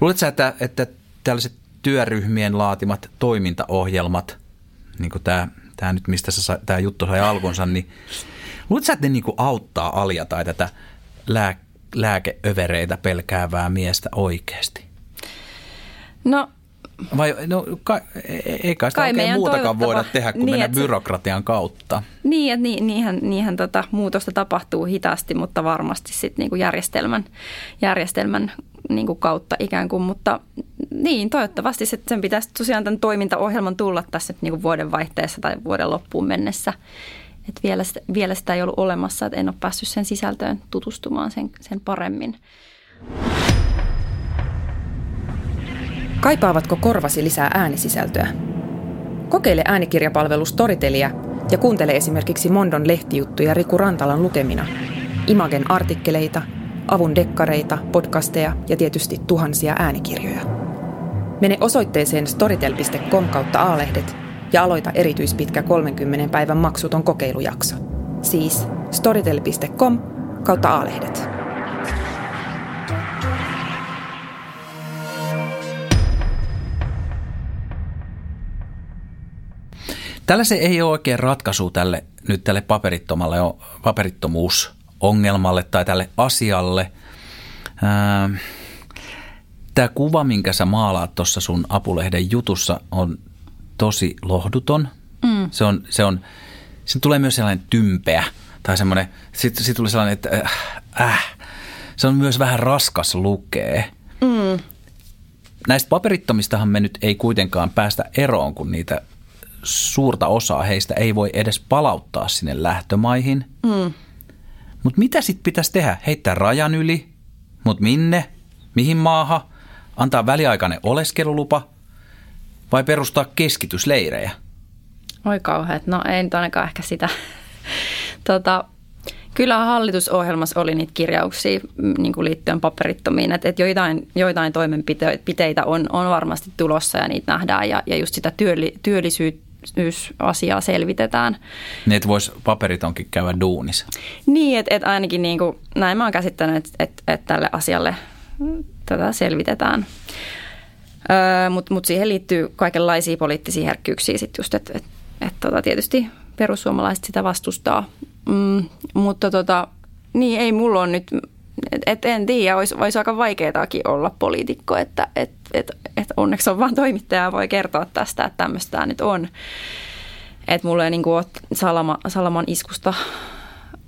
Luuletko että, että tällaiset työryhmien laatimat toimintaohjelmat, niin kuin tämä, tämä nyt, mistä tämä juttu sai alkunsa, niin luuletko että ne niin kuin auttaa Alia tai tätä lää, lääkeövereitä pelkäävää miestä oikeasti? No vai no, ka, ei kai sitä kai oikein muutakaan voida tehdä kuin niin, mennä byrokratian kautta. Niin, että niin, niinhän, niinhän tota, muutosta tapahtuu hitaasti, mutta varmasti sit niinku järjestelmän, järjestelmän niinku kautta ikään kuin. Mutta niin, toivottavasti se, sen pitäisi tosiaan tämän toimintaohjelman tulla tässä niinku vuoden vaihteessa tai vuoden loppuun mennessä. Et vielä, sitä, vielä sitä ei ollut olemassa, että en ole päässyt sen sisältöön tutustumaan sen, sen paremmin. Kaipaavatko korvasi lisää äänisisältöä? Kokeile äänikirjapalvelu Storytelia ja kuuntele esimerkiksi Mondon lehtijuttuja Riku Rantalan lukemina, Imagen artikkeleita, avun dekkareita, podcasteja ja tietysti tuhansia äänikirjoja. Mene osoitteeseen storytel.com kautta aalehdet ja aloita erityispitkä 30 päivän maksuton kokeilujakso. Siis storytel.com kautta aalehdet. Tällä se ei ole oikein ratkaisu tälle, nyt tälle paperittomalle, paperittomuusongelmalle tai tälle asialle. Tämä kuva, minkä sä maalaat tuossa sun apulehden jutussa, on tosi lohduton. Mm. Se on, se on, se tulee myös sellainen tympeä tai semmoinen, sitten sit tulee sellainen, että äh, äh, se on myös vähän raskas lukee. Mm. Näistä paperittomistahan me nyt ei kuitenkaan päästä eroon, kun niitä suurta osaa heistä ei voi edes palauttaa sinne lähtömaihin. Mm. Mutta mitä sitten pitäisi tehdä? Heittää rajan yli? Mutta minne? Mihin maahan? Antaa väliaikainen oleskelulupa? Vai perustaa keskitysleirejä? Oi kauheat. No ei nyt ainakaan ehkä sitä. tota, Kyllä hallitusohjelmassa oli niitä kirjauksia mm, niin kuin liittyen paperittomiin, että, että joitain, joitain toimenpiteitä on, on varmasti tulossa ja niitä nähdään ja, ja just sitä työlli, työllisyyttä asiaa selvitetään. Niin, että voisi paperitonkin käydä duunissa. Niin, että et ainakin niin kuin, näin mä oon käsittänyt, että et, et tälle asialle tätä selvitetään. Mutta mut siihen liittyy kaikenlaisia poliittisia herkkyyksiä sitten just, että et, et, tota, tietysti perussuomalaiset sitä vastustaa. Mm, mutta tota, niin ei mulla on nyt, et, et en tiedä, olisi, olisi aika vaikeatakin olla poliitikko, että et, et, et onneksi on vaan toimittaja voi kertoa tästä, että tämmöistä tämä nyt on. Että mulla ei niin kuin salama, salaman iskusta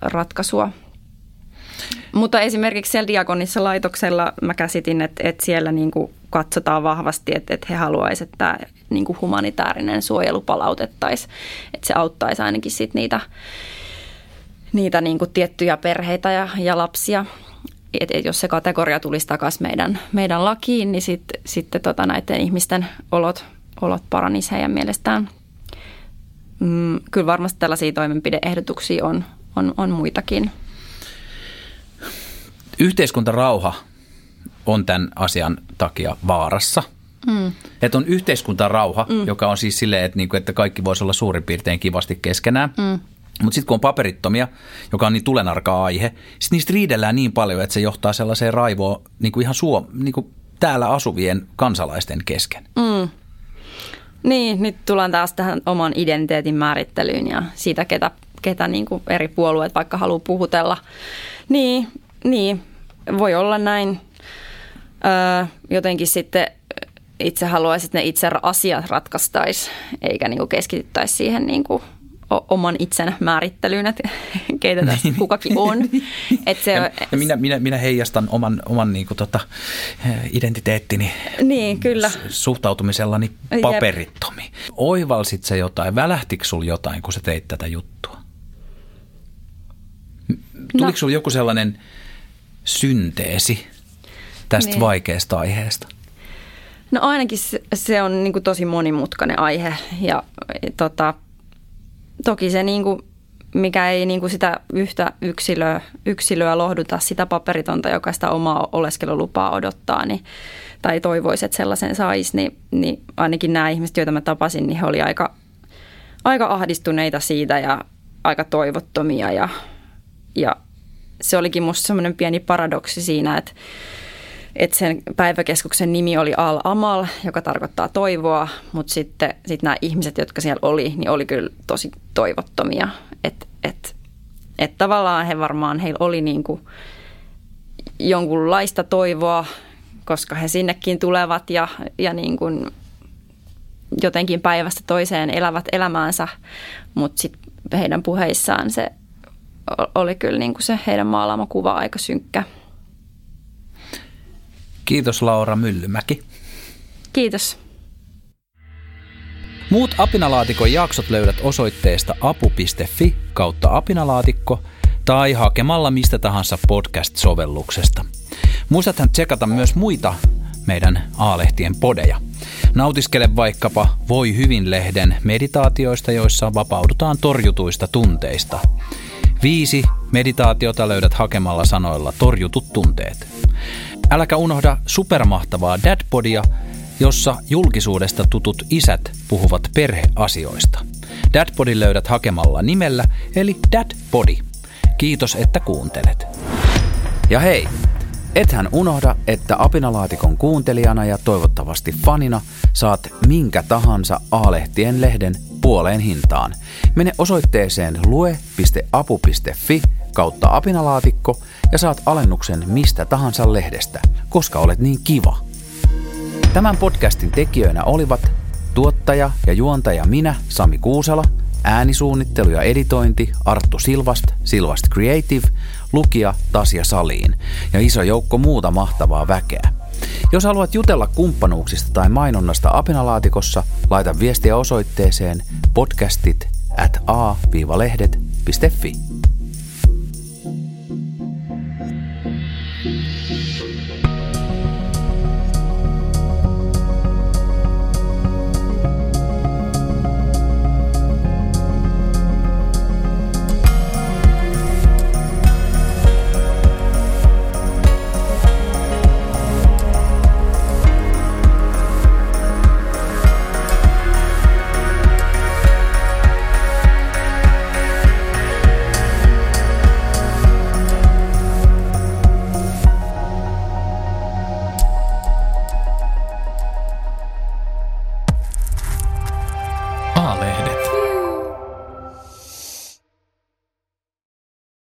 ratkaisua. Mutta esimerkiksi siellä Diakonissa laitoksella mä käsitin, että, että siellä niin kuin katsotaan vahvasti, että, että he haluaisivat, että niin kuin humanitaarinen suojelu palautettaisiin. Että se auttaisi ainakin sit niitä, niitä niin kuin tiettyjä perheitä ja, ja lapsia. Et, et jos se kategoria tulisi takaisin meidän, meidän lakiin, niin sitten sit tota näiden ihmisten olot, olot paranisi heidän mielestään. Mm, kyllä varmasti tällaisia toimenpideehdotuksia on, on, on muitakin – yhteiskuntarauha on tämän asian takia vaarassa. Mm. Että on yhteiskuntarauha, mm. joka on siis silleen, että, niinku, että kaikki voisi olla suurin piirtein kivasti keskenään. Mm. Mutta sitten kun on paperittomia, joka on niin tulenarka aihe, sitten niistä riidellään niin paljon, että se johtaa sellaiseen raivoon niin kuin ihan suom, niin kuin täällä asuvien kansalaisten kesken. Mm. Niin, nyt tullaan taas tähän oman identiteetin määrittelyyn ja siitä, ketä, ketä niin kuin eri puolueet vaikka haluaa puhutella. Niin, niin, voi olla näin. Öö, jotenkin sitten itse haluaisin, että ne itse asiat ratkaistaisi, eikä niin keskityttäisi siihen niin kuin oman itsen määrittelyyn, että keitä tässä niin, kukakin on. Et se, ja, ja minä, minä, minä heijastan oman, oman niin kuin, tota, identiteettini niin, kyllä. suhtautumisellani paperittomi. Oivalsit se jotain, välähtikö sinulla jotain, kun sä teit tätä juttua? Tuliko no. sinulla joku sellainen synteesi tästä niin. vaikeasta aiheesta? No ainakin se, se on niin kuin tosi monimutkainen aihe ja tota, toki se niin kuin, mikä ei niin kuin sitä yhtä yksilöä, yksilöä lohduta, sitä paperitonta, joka sitä omaa oleskelulupaa odottaa, niin, tai toivoisi, että sellaisen saisi, niin, niin ainakin nämä ihmiset, joita mä tapasin, niin he oli aika, aika ahdistuneita siitä ja aika toivottomia ja, ja se olikin musta semmoinen pieni paradoksi siinä, että, että sen päiväkeskuksen nimi oli Al-Amal, joka tarkoittaa toivoa, mutta sitten sit nämä ihmiset, jotka siellä oli, niin oli kyllä tosi toivottomia. Että et, et tavallaan he varmaan, heillä oli niin kuin jonkunlaista toivoa, koska he sinnekin tulevat ja, ja niin kuin jotenkin päivästä toiseen elävät elämäänsä, mutta sitten heidän puheissaan se oli kyllä niin kuin se heidän maalaama kuva aika synkkä. Kiitos Laura Myllymäki. Kiitos. Muut Apinalaatikon jaksot löydät osoitteesta apu.fi kautta apinalaatikko tai hakemalla mistä tahansa podcast-sovelluksesta. Muistathan tsekata myös muita meidän A-lehtien podeja. Nautiskele vaikkapa Voi hyvin-lehden meditaatioista, joissa vapaudutaan torjutuista tunteista – Viisi meditaatiota löydät hakemalla sanoilla torjutut tunteet. Äläkä unohda supermahtavaa Dadpodia, jossa julkisuudesta tutut isät puhuvat perheasioista. Dadpodin löydät hakemalla nimellä, eli Dadpodi. Kiitos, että kuuntelet. Ja hei, ethän unohda, että apinalaatikon kuuntelijana ja toivottavasti fanina saat minkä tahansa A-lehtien lehden puoleen hintaan. Mene osoitteeseen lue.apu.fi kautta apinalaatikko ja saat alennuksen mistä tahansa lehdestä, koska olet niin kiva. Tämän podcastin tekijöinä olivat tuottaja ja juontaja minä, Sami Kuusala, äänisuunnittelu ja editointi Arttu Silvast, Silvast Creative, lukija Tasia Saliin ja iso joukko muuta mahtavaa väkeä. Jos haluat jutella kumppanuuksista tai mainonnasta Apinalaatikossa, laita viestiä osoitteeseen podcastit at a-lehdet.fi.